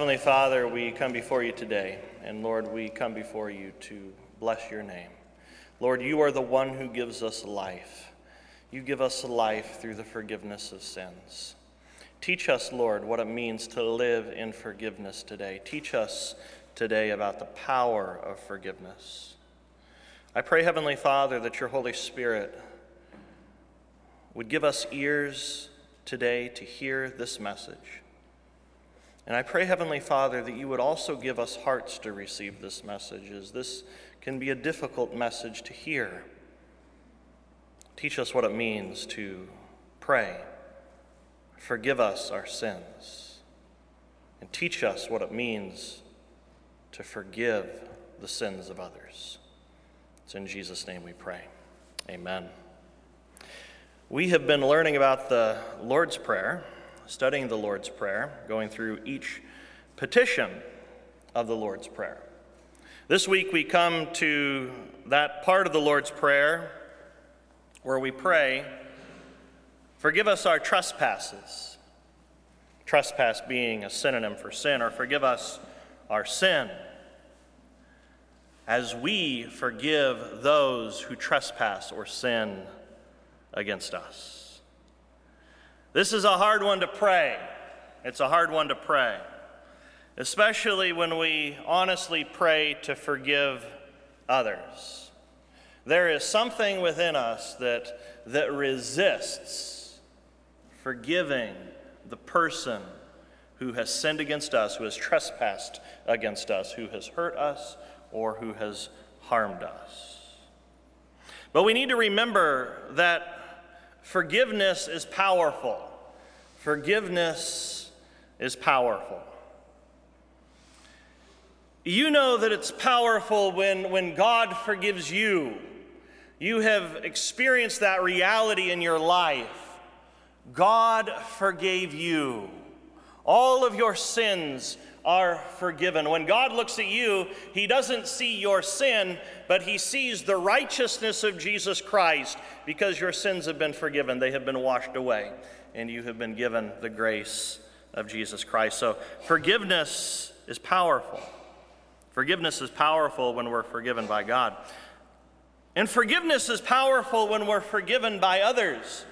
Heavenly Father, we come before you today, and Lord, we come before you to bless your name. Lord, you are the one who gives us life. You give us life through the forgiveness of sins. Teach us, Lord, what it means to live in forgiveness today. Teach us today about the power of forgiveness. I pray, Heavenly Father, that your Holy Spirit would give us ears today to hear this message. And I pray, Heavenly Father, that you would also give us hearts to receive this message, as this can be a difficult message to hear. Teach us what it means to pray. Forgive us our sins. And teach us what it means to forgive the sins of others. It's in Jesus' name we pray. Amen. We have been learning about the Lord's Prayer studying the Lord's Prayer, going through each petition of the Lord's Prayer. This week we come to that part of the Lord's Prayer where we pray, Forgive us our trespasses. Trespass being a synonym for sin, or forgive us our sin as we forgive those who trespass or sin against us. This is a hard one to pray. It's a hard one to pray, especially when we honestly pray to forgive others. There is something within us that, that resists forgiving the person who has sinned against us, who has trespassed against us, who has hurt us, or who has harmed us. But we need to remember that Forgiveness is powerful. Forgiveness is powerful. You know that it's powerful when, when God forgives you. You have experienced that reality in your life. God forgave you. All of your sins are forgiven. When God looks at you, He doesn't see your sin, but He sees the righteousness of Jesus Christ because your sins have been forgiven. They have been washed away, and you have been given the grace of Jesus Christ. So, forgiveness is powerful. Forgiveness is powerful when we're forgiven by God. And forgiveness is powerful when we're forgiven by others.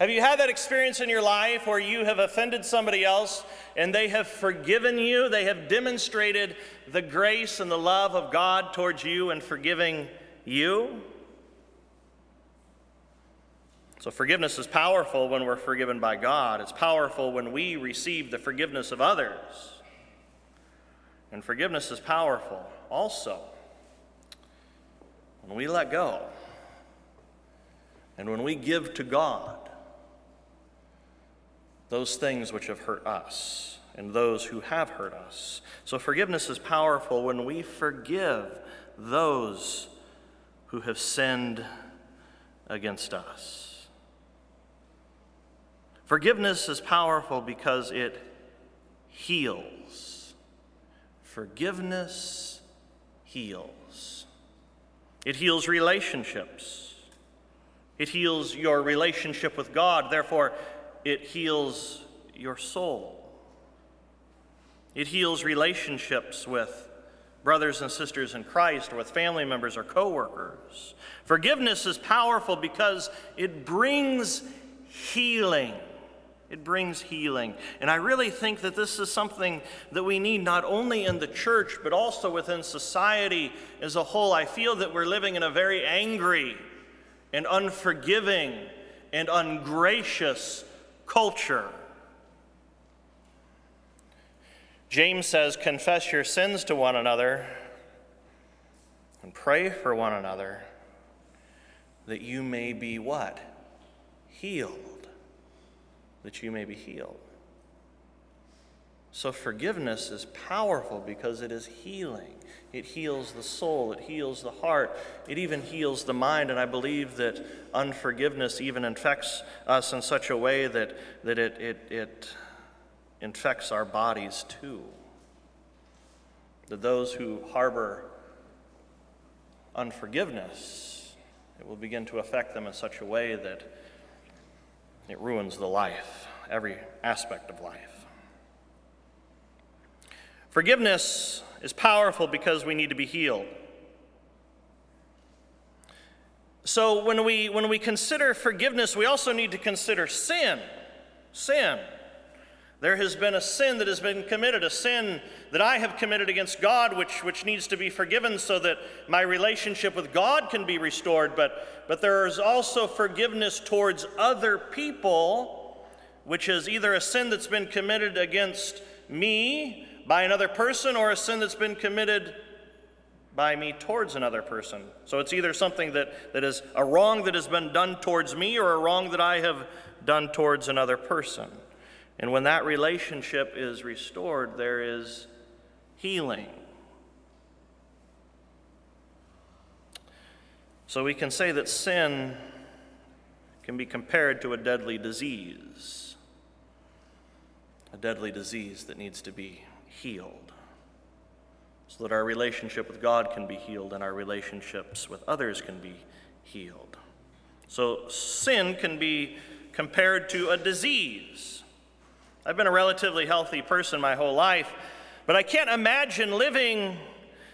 Have you had that experience in your life where you have offended somebody else and they have forgiven you? They have demonstrated the grace and the love of God towards you and forgiving you? So, forgiveness is powerful when we're forgiven by God. It's powerful when we receive the forgiveness of others. And forgiveness is powerful also when we let go and when we give to God those things which have hurt us and those who have hurt us. So forgiveness is powerful when we forgive those who have sinned against us. Forgiveness is powerful because it heals. Forgiveness heals. It heals relationships. It heals your relationship with God. Therefore, it heals your soul. It heals relationships with brothers and sisters in Christ or with family members or coworkers. Forgiveness is powerful because it brings healing. It brings healing. And I really think that this is something that we need not only in the church, but also within society as a whole. I feel that we're living in a very angry and unforgiving and ungracious culture. James says, Confess your sins to one another and pray for one another that you may be what? Healed. That you may be healed. So forgiveness is powerful because it is healing. It heals the soul, it heals the heart, it even heals the mind. And I believe that unforgiveness even infects us in such a way that, that it, it, it infects our bodies too. That those who harbor unforgiveness, it will begin to affect them in such a way that it ruins the life, every aspect of life. Forgiveness is powerful because we need to be healed. So when we, when we consider forgiveness, we also need to consider sin. Sin. There has been a sin that has been committed, a sin that I have committed against God, which, which needs to be forgiven so that my relationship with God can be restored. But, but there is also forgiveness towards other people, which is either a sin that's been committed against me by another person or a sin that's been committed by me towards another person. So it's either something that, that is a wrong that has been done towards me or a wrong that I have done towards another person. And when that relationship is restored, there is healing. So we can say that sin can be compared to a deadly disease, a deadly disease that needs to be healed so that our relationship with God can be healed and our relationships with others can be healed. So, sin can be compared to a disease. I've been a relatively healthy person my whole life, but I can't imagine living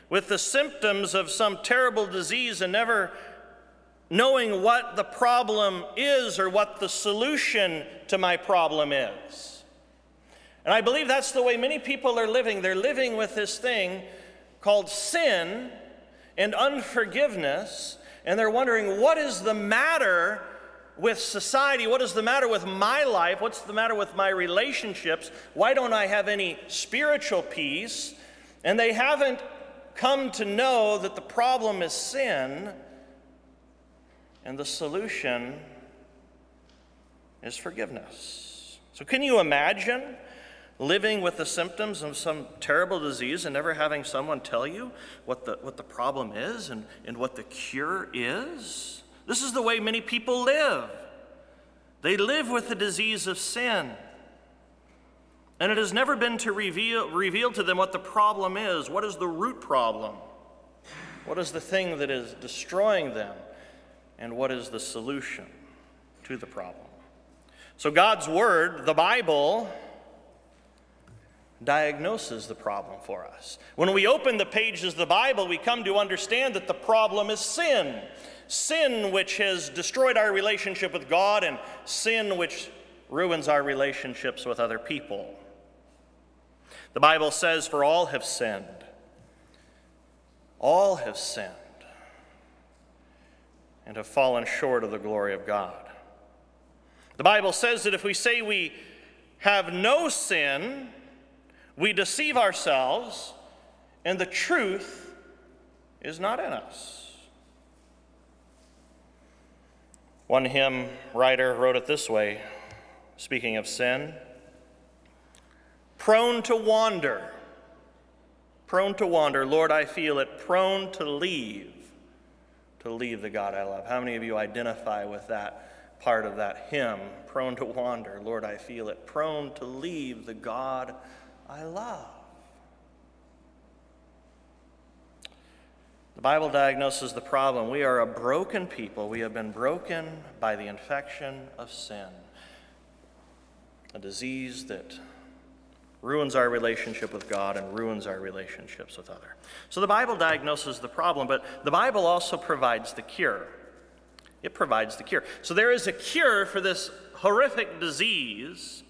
with the symptoms of some terrible disease and never knowing what the problem is or what the solution to my problem is. And I believe that's the way many people are living. They're living with this thing called sin and unforgiveness, and they're wondering what is the matter with society? What is the matter with my life? What's the matter with my relationships? Why don't I have any spiritual peace? And they haven't come to know that the problem is sin, and the solution is forgiveness. So, can you imagine living with the symptoms of some terrible disease and never having someone tell you what the, what the problem is and, and what the cure is. This is the way many people live. They live with the disease of sin. And it has never been to reveal, reveal to them what the problem is. What is the root problem? What is the thing that is destroying them? And what is the solution to the problem? So, God's Word, the Bible, diagnoses the problem for us. When we open the pages of the Bible, we come to understand that the problem is sin. Sin which has destroyed our relationship with God, and sin which ruins our relationships with other people. The Bible says, For all have sinned. All have sinned and have fallen short of the glory of God. The Bible says that if we say we have no sin, we deceive ourselves, and the truth is not in us. One hymn writer wrote it this way, speaking of sin prone to wander, prone to wander. Lord, I feel it, prone to leave, to leave the God I love. How many of you identify with that part of that hymn? Prone to wander, Lord, I feel it, prone to leave the God I love. The Bible diagnoses the problem. We are a broken people. We have been broken by the infection of sin, a disease that ruins our relationship with God and ruins our relationships with others. So the Bible diagnoses the problem, but the Bible also provides the cure. It provides the cure. So there is a cure for this horrific disease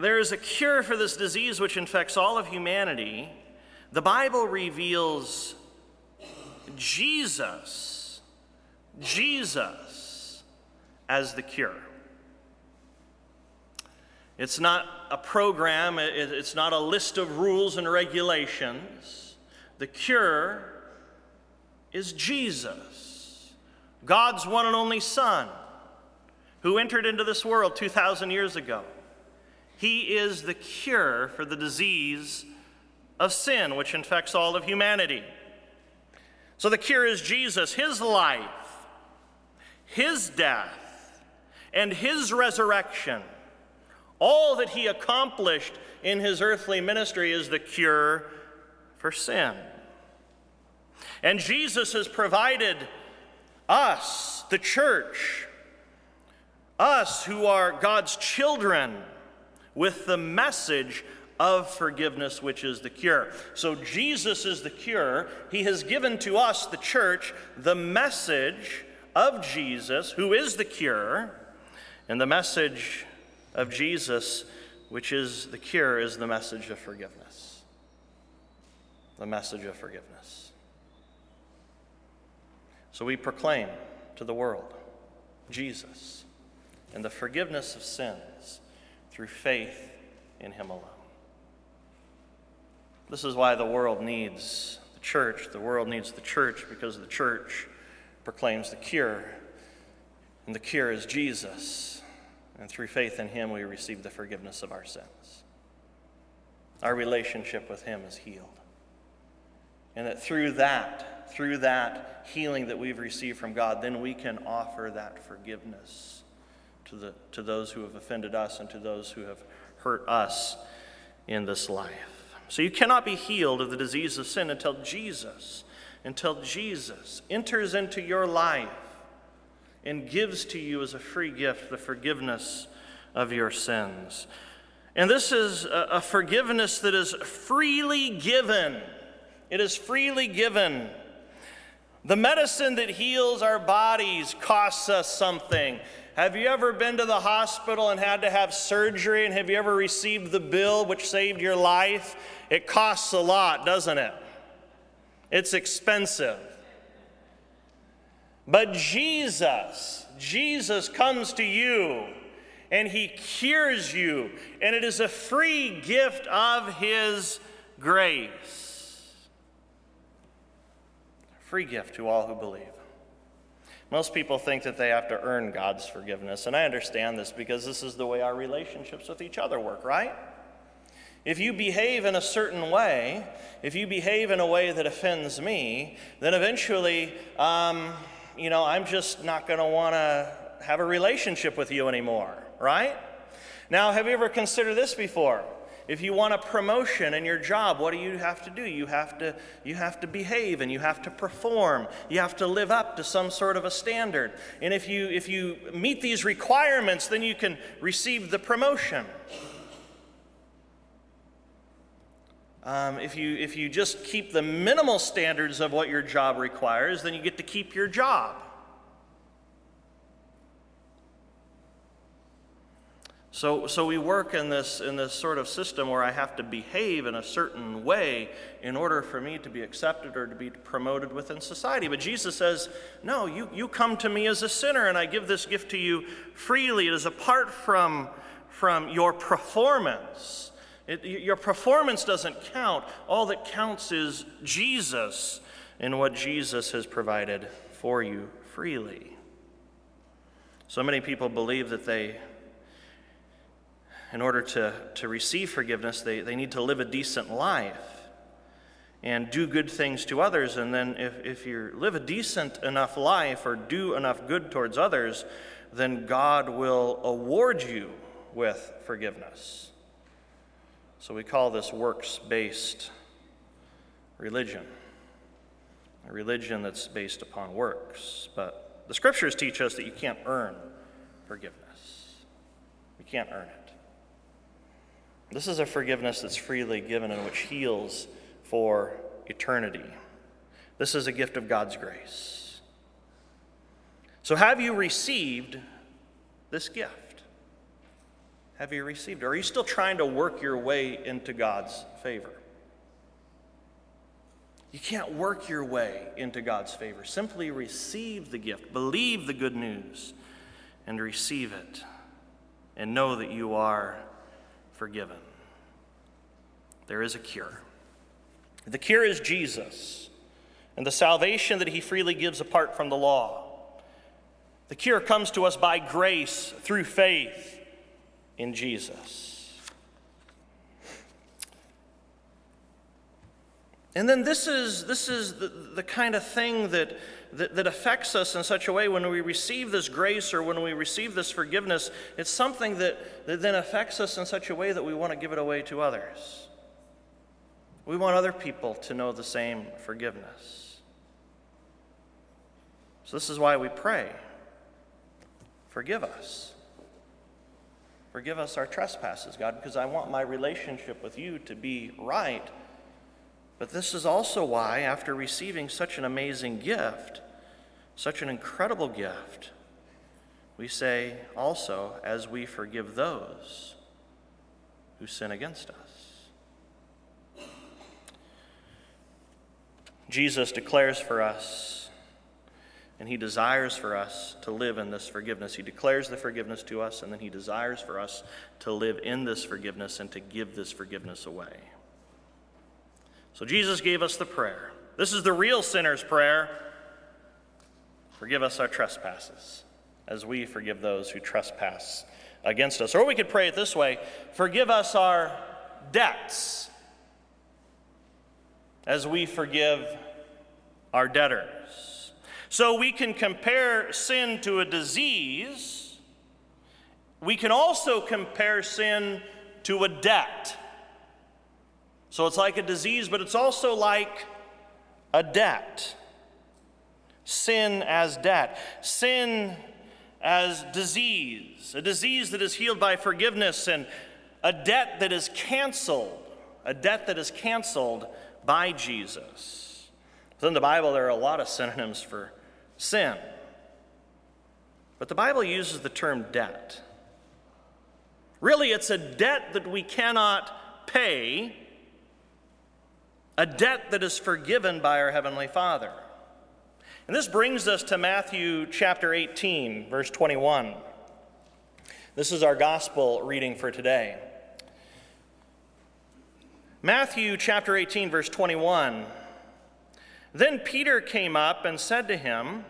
there is a cure for this disease which infects all of humanity. The Bible reveals Jesus, Jesus as the cure. It's not a program, it's not a list of rules and regulations. The cure is Jesus, God's one and only Son, who entered into this world 2,000 years ago. He is the cure for the disease of sin, which infects all of humanity. So the cure is Jesus, his life, his death, and his resurrection. All that he accomplished in his earthly ministry is the cure for sin. And Jesus has provided us, the church, us who are God's children, with the message of forgiveness, which is the cure. So Jesus is the cure. He has given to us, the church, the message of Jesus, who is the cure. And the message of Jesus, which is the cure, is the message of forgiveness. The message of forgiveness. So we proclaim to the world Jesus and the forgiveness of sins through faith in Him alone. This is why the world needs the church. The world needs the church because the church proclaims the cure, and the cure is Jesus. And through faith in Him, we receive the forgiveness of our sins. Our relationship with Him is healed. And that through that, through that healing that we've received from God, then we can offer that forgiveness to, the, to those who have offended us and to those who have hurt us in this life. So you cannot be healed of the disease of sin until Jesus, until Jesus enters into your life and gives to you as a free gift the forgiveness of your sins. And this is a, forgiveness that is freely given. It is freely given. The medicine that heals our bodies costs us something. Have you ever been to the hospital and had to have surgery? And have you ever received the bill which saved your life? It costs a lot, doesn't it? It's expensive. But Jesus, Jesus comes to you and he cures you, and it is a free gift of his grace. Free gift to all who believe. Most people think that they have to earn God's forgiveness, and I understand this because this is the way our relationships with each other work, right? If you behave in a certain way, if you behave in a way that offends me, then eventually, um, you know, I'm just not going to want to have a relationship with you anymore, right? Now, have you ever considered this before? If you want a promotion in your job, what do you have to do? You have to, you have to behave and you have to perform. You have to live up to some sort of a standard. And if you, if you meet these requirements, then you can receive the promotion. Um, if, you, if you just keep the minimal standards of what your job requires, then you get to keep your job. So, so we work in this, in this sort of system where I have to behave in a certain way in order for me to be accepted or to be promoted within society. But Jesus says, No, you, you come to me as a sinner, and I give this gift to you freely. It is apart from, from your performance. It, your performance doesn't count. All that counts is Jesus and what Jesus has provided for you freely. So many people believe that they in order to, to receive forgiveness, they, they need to live a decent life and do good things to others. And then, if, if you live a decent enough life or do enough good towards others, then God will award you with forgiveness. So, we call this works based religion, a religion that's based upon works. But the scriptures teach us that you can't earn forgiveness, you can't earn it. This is a forgiveness that's freely given and which heals for eternity. This is a gift of God's grace. So, have you received this gift? Have you received it? Or are you still trying to work your way into God's favor? You can't work your way into God's favor. Simply receive the gift, believe the good news, and receive it, and know that you are forgiven. There is a cure. The cure is Jesus and the salvation that he freely gives apart from the law. The cure comes to us by grace through faith in Jesus. And then this is, this is the, the kind of thing that that, that affects us in such a way when we receive this grace or when we receive this forgiveness, it's something that, that then affects us in such a way that we want to give it away to others. We want other people to know the same forgiveness. So, this is why we pray forgive us. Forgive us our trespasses, God, because I want my relationship with you to be right. But this is also why, after receiving such an amazing gift, such an incredible gift, we say also, as we forgive those who sin against us. Jesus declares for us, and he desires for us to live in this forgiveness. He declares the forgiveness to us, and then he desires for us to live in this forgiveness and to give this forgiveness away. So Jesus gave us the prayer. This is the real sinner's prayer. Forgive us our trespasses as we forgive those who trespass against us. Or we could pray it this way Forgive us our debts as we forgive our debtors. So we can compare sin to a disease. We can also compare sin to a debt. So it's like a disease, but it's also like a debt. Sin as debt. Sin as disease, a disease that is healed by forgiveness, and a debt that is canceled, a debt that is canceled by Jesus. Within the Bible, there are a lot of synonyms for sin. But the Bible uses the term debt. Really, it's a debt that we cannot pay, a debt that is forgiven by our Heavenly Father. And this brings us to Matthew chapter 18, verse 21. This is our gospel reading for today. Matthew chapter 18, verse 21. Then Peter came up and said to him,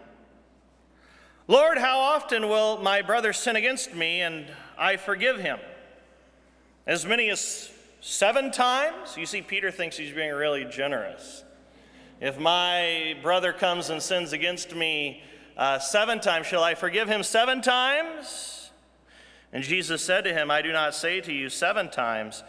Lord, how often will my brother sin against me and I forgive him? As many as seven times? You see, Peter thinks he's being really generous. If my brother comes and sins against me uh, seven times, shall I forgive him seven times? And Jesus said to him, I do not say to you seven times,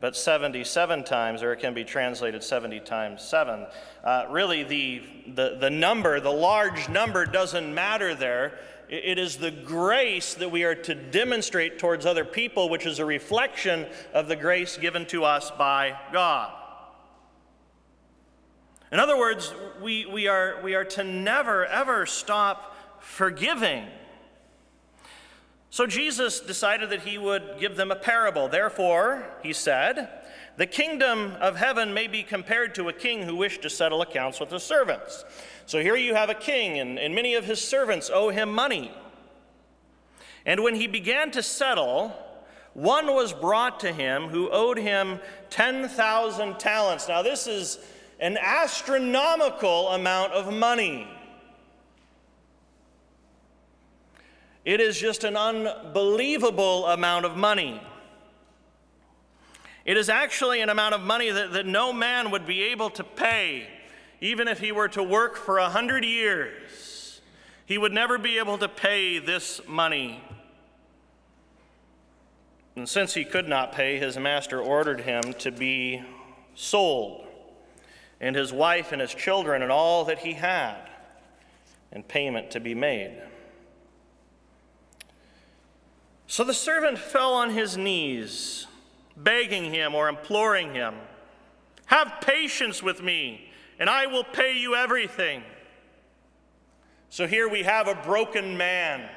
but 77 times, or it can be translated 70 times seven. Uh, really, the, the, the number, the large number, doesn't matter there. It is the grace that we are to demonstrate towards other people, which is a reflection of the grace given to us by God. In other words, we, we, are, we are to never, ever stop forgiving. So Jesus decided that he would give them a parable. Therefore, he said, The kingdom of heaven may be compared to a king who wished to settle accounts with his servants. So here you have a king, and, and many of his servants owe him money. And when he began to settle, one was brought to him who owed him 10,000 talents. Now, this is an astronomical amount of money. It is just an unbelievable amount of money. It is actually an amount of money that, that no man would be able to pay, even if he were to work for a hundred years. He would never be able to pay this money. And since he could not pay, his master ordered him to be sold and his wife and his children and all that he had, and payment to be made. So the servant fell on his knees, begging him or imploring him, Have patience with me, and I will pay you everything. So here we have a broken man,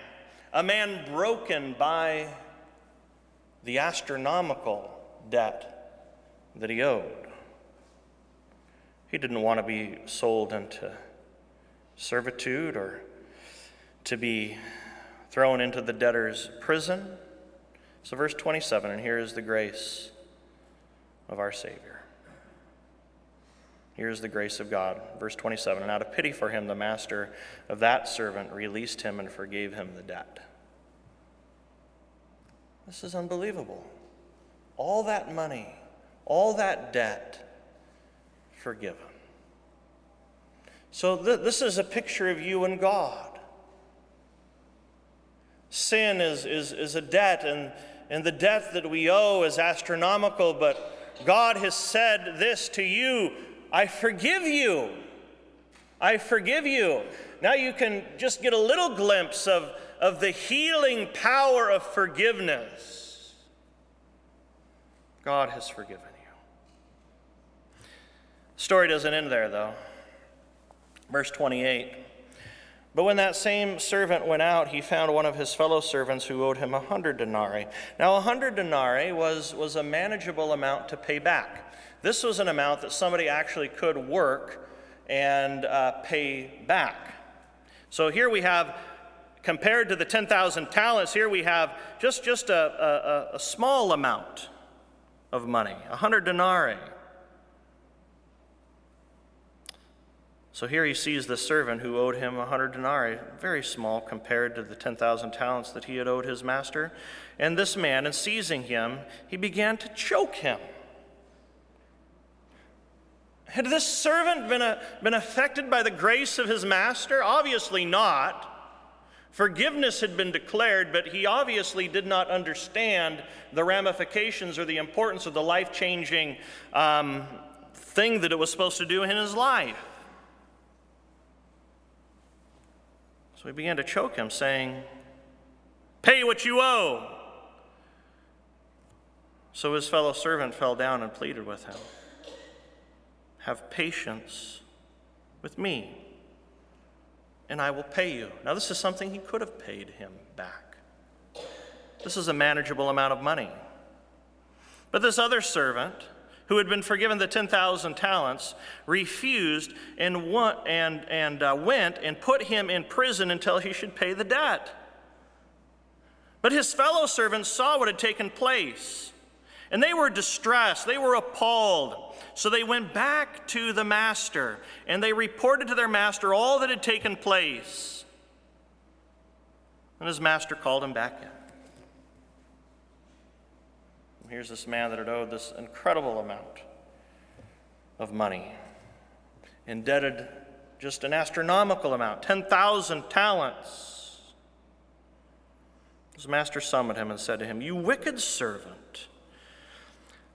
a man broken by the astronomical debt that he owed. He didn't want to be sold into servitude or to be thrown into the debtor's prison. So, verse 27, and here is the grace of our Savior. Here's the grace of God. Verse 27 And out of pity for him, the master of that servant released him and forgave him the debt. This is unbelievable. All that money, all that debt forgiven. So, th- this is a picture of you and God. Sin is, is, is a debt, and, and the debt that we owe is astronomical, but God has said this to you I forgive you. I forgive you. Now you can just get a little glimpse of, of the healing power of forgiveness. God has forgiven you. The story doesn't end there, though. Verse 28 But when that same servant went out, he found one of his fellow servants who owed him a hundred denarii. Now, a hundred denarii was, was a manageable amount to pay back. This was an amount that somebody actually could work and uh, pay back. So here we have, compared to the 10,000 talents, here we have just, just a, a, a small amount of money, 100 denarii. So here he sees the servant who owed him a 100 denarii, very small compared to the 10,000 talents that he had owed his master. And this man, in seizing him, he began to choke him. Had this servant been, a, been affected by the grace of his master? Obviously not. Forgiveness had been declared, but he obviously did not understand the ramifications or the importance of the life changing um, thing that it was supposed to do in his life. So he began to choke him, saying, Pay what you owe. So his fellow servant fell down and pleaded with him. Have patience with me, and I will pay you. Now, this is something he could have paid him back. This is a manageable amount of money. But this other servant, who had been forgiven the 10,000 talents, refused and, and, and uh, went and put him in prison until he should pay the debt. But his fellow servants saw what had taken place, and they were distressed, they were appalled. So they went back to the master and they reported to their master all that had taken place. And his master called him back in. And here's this man that had owed this incredible amount of money, indebted just an astronomical amount 10,000 talents. His master summoned him and said to him, You wicked servant.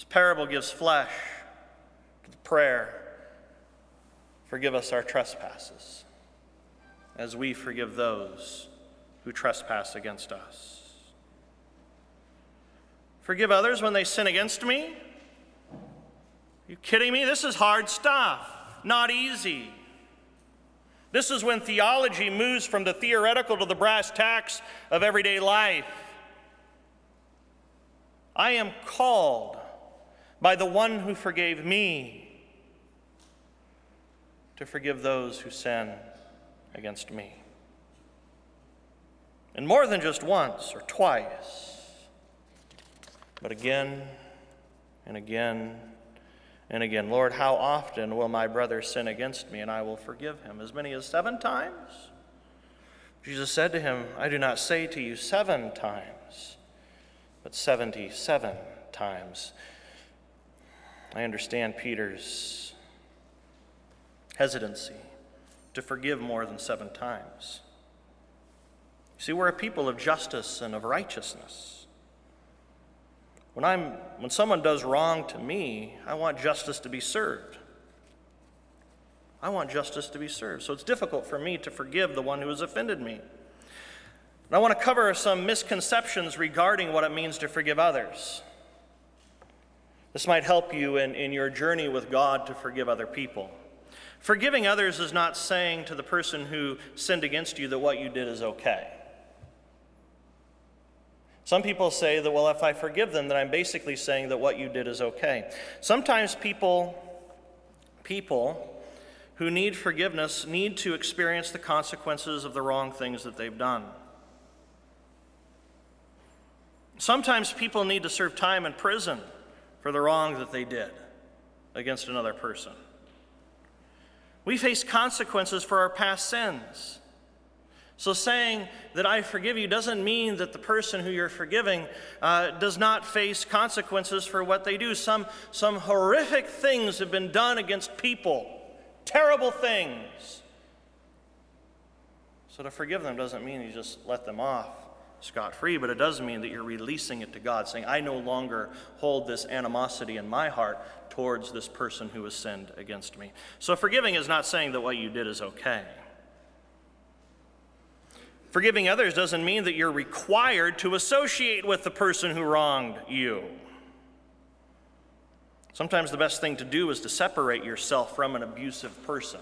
This parable gives flesh to the prayer Forgive us our trespasses, as we forgive those who trespass against us. Forgive others when they sin against me? Are you kidding me? This is hard stuff, not easy. This is when theology moves from the theoretical to the brass tacks of everyday life. I am called by the one who forgave me to forgive those who sin against me. And more than just once or twice, but again and again and again. Lord, how often will my brother sin against me and I will forgive him? As many as seven times? Jesus said to him, I do not say to you seven times, but 77 times. I understand Peter's hesitancy to forgive more than seven times. See, we're a people of justice and of righteousness. When, I'm, when someone does wrong to me, I want justice to be served. I want justice to be served. So it's difficult for me to forgive the one who has offended me. And I want to cover some misconceptions regarding what it means to forgive others. This might help you in, in your journey with God to forgive other people. Forgiving others is not saying to the person who sinned against you that what you did is okay. Some people say that, well, if I forgive them, then I'm basically saying that what you did is okay. Sometimes people, people who need forgiveness need to experience the consequences of the wrong things that they've done. Sometimes people need to serve time in prison for the wrong that they did against another person. We face consequences for our past sins. So, saying that I forgive you doesn't mean that the person who you're forgiving uh, does not face consequences for what they do. Some, some horrific things have been done against people, terrible things. So, to forgive them doesn't mean you just let them off scot free, but it does mean that you're releasing it to God, saying, I no longer hold this animosity in my heart towards this person who has sinned against me. So, forgiving is not saying that what you did is okay. Forgiving others doesn't mean that you're required to associate with the person who wronged you. Sometimes the best thing to do is to separate yourself from an abusive person.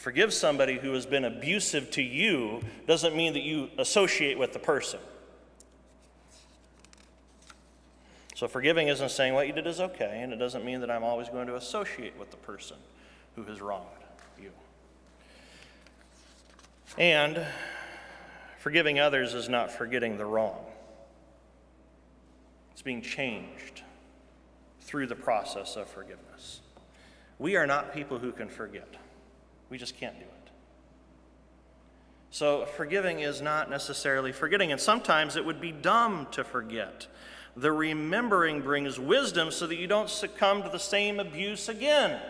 Forgive somebody who has been abusive to you doesn't mean that you associate with the person. So, forgiving isn't saying what you did is okay, and it doesn't mean that I'm always going to associate with the person who has wronged you. And forgiving others is not forgetting the wrong, it's being changed through the process of forgiveness. We are not people who can forget, we just can't do it. So, forgiving is not necessarily forgetting, and sometimes it would be dumb to forget. The remembering brings wisdom so that you don't succumb to the same abuse again.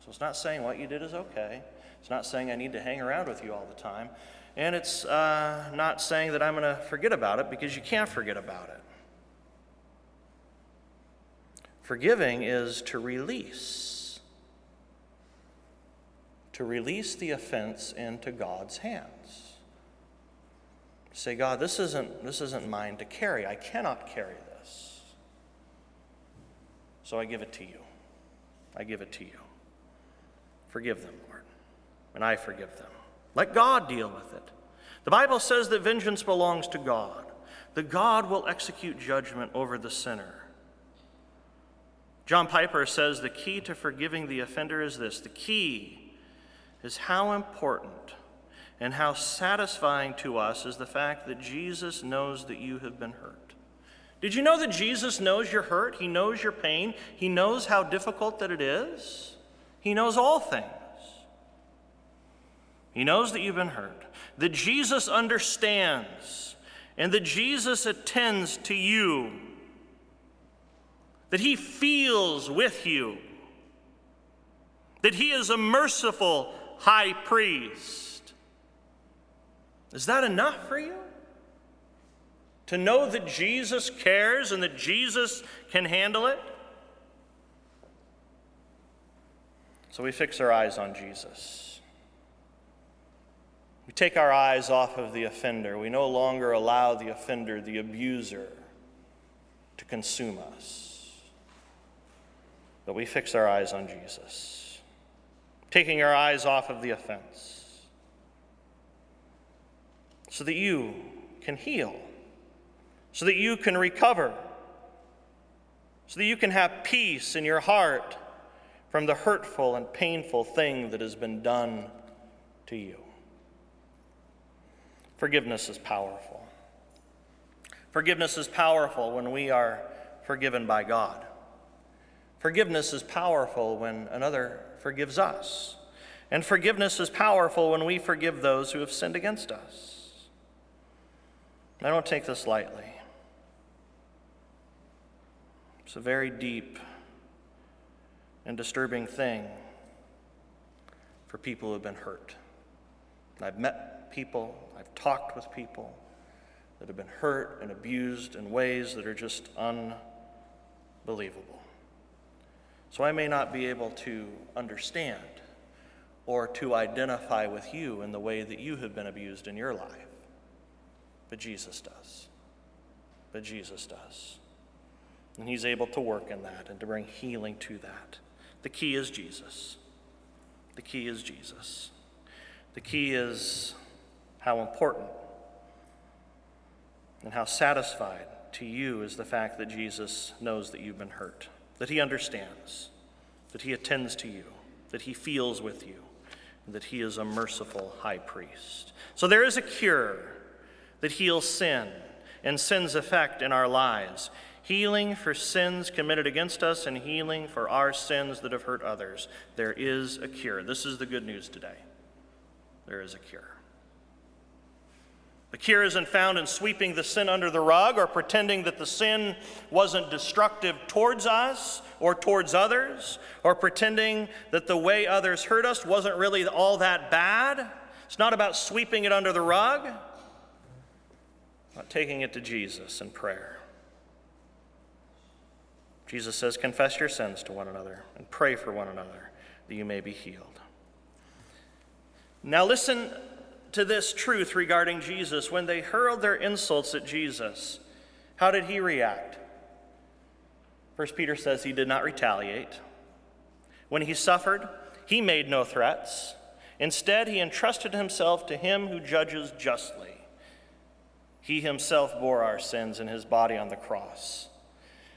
So it's not saying what you did is okay. It's not saying I need to hang around with you all the time. And it's uh, not saying that I'm going to forget about it because you can't forget about it. Forgiving is to release, to release the offense into God's hands. Say, God, this isn't, this isn't mine to carry. I cannot carry this. So I give it to you. I give it to you. Forgive them, Lord, and I forgive them. Let God deal with it. The Bible says that vengeance belongs to God, that God will execute judgment over the sinner. John Piper says the key to forgiving the offender is this the key is how important and how satisfying to us is the fact that Jesus knows that you have been hurt. Did you know that Jesus knows your hurt? He knows your pain. He knows how difficult that it is. He knows all things. He knows that you've been hurt, that Jesus understands, and that Jesus attends to you, that He feels with you, that He is a merciful high priest. Is that enough for you? To know that Jesus cares and that Jesus can handle it? So we fix our eyes on Jesus. We take our eyes off of the offender. We no longer allow the offender, the abuser, to consume us. But we fix our eyes on Jesus, taking our eyes off of the offense so that you can heal, so that you can recover, so that you can have peace in your heart from the hurtful and painful thing that has been done to you. Forgiveness is powerful. Forgiveness is powerful when we are forgiven by God. Forgiveness is powerful when another forgives us. And forgiveness is powerful when we forgive those who have sinned against us. I don't take this lightly. It's a very deep and disturbing thing for people who have been hurt. I've met people, I've talked with people that have been hurt and abused in ways that are just unbelievable. So I may not be able to understand or to identify with you in the way that you have been abused in your life, but Jesus does. But Jesus does. And He's able to work in that and to bring healing to that. The key is Jesus. The key is Jesus. The key is how important and how satisfied to you is the fact that Jesus knows that you've been hurt, that he understands, that he attends to you, that he feels with you, and that he is a merciful high priest. So there is a cure that heals sin and sin's effect in our lives. healing for sins committed against us and healing for our sins that have hurt others. There is a cure. This is the good news today. There is a cure. The cure isn't found in sweeping the sin under the rug or pretending that the sin wasn't destructive towards us or towards others or pretending that the way others hurt us wasn't really all that bad. It's not about sweeping it under the rug, about taking it to Jesus in prayer. Jesus says, Confess your sins to one another and pray for one another that you may be healed. Now, listen to this truth regarding Jesus. When they hurled their insults at Jesus, how did he react? First Peter says he did not retaliate. When he suffered, he made no threats. Instead, he entrusted himself to him who judges justly. He himself bore our sins in his body on the cross,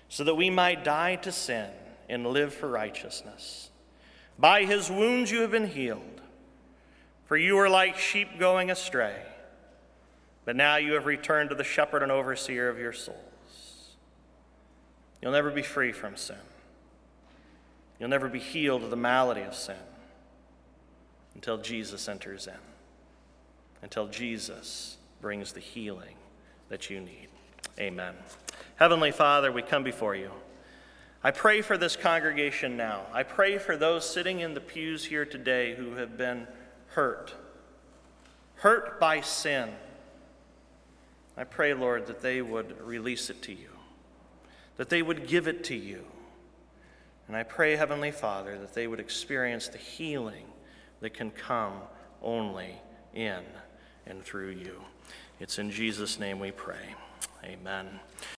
so that we might die to sin and live for righteousness. By his wounds you have been healed. For you were like sheep going astray, but now you have returned to the shepherd and overseer of your souls. You'll never be free from sin. You'll never be healed of the malady of sin until Jesus enters in, until Jesus brings the healing that you need. Amen. Heavenly Father, we come before you. I pray for this congregation now. I pray for those sitting in the pews here today who have been hurt, hurt by sin. I pray, Lord, that they would release it to you, that they would give it to you. And I pray, Heavenly Father, that they would experience the healing that can come only in and through you. It's in Jesus' name we pray. Amen.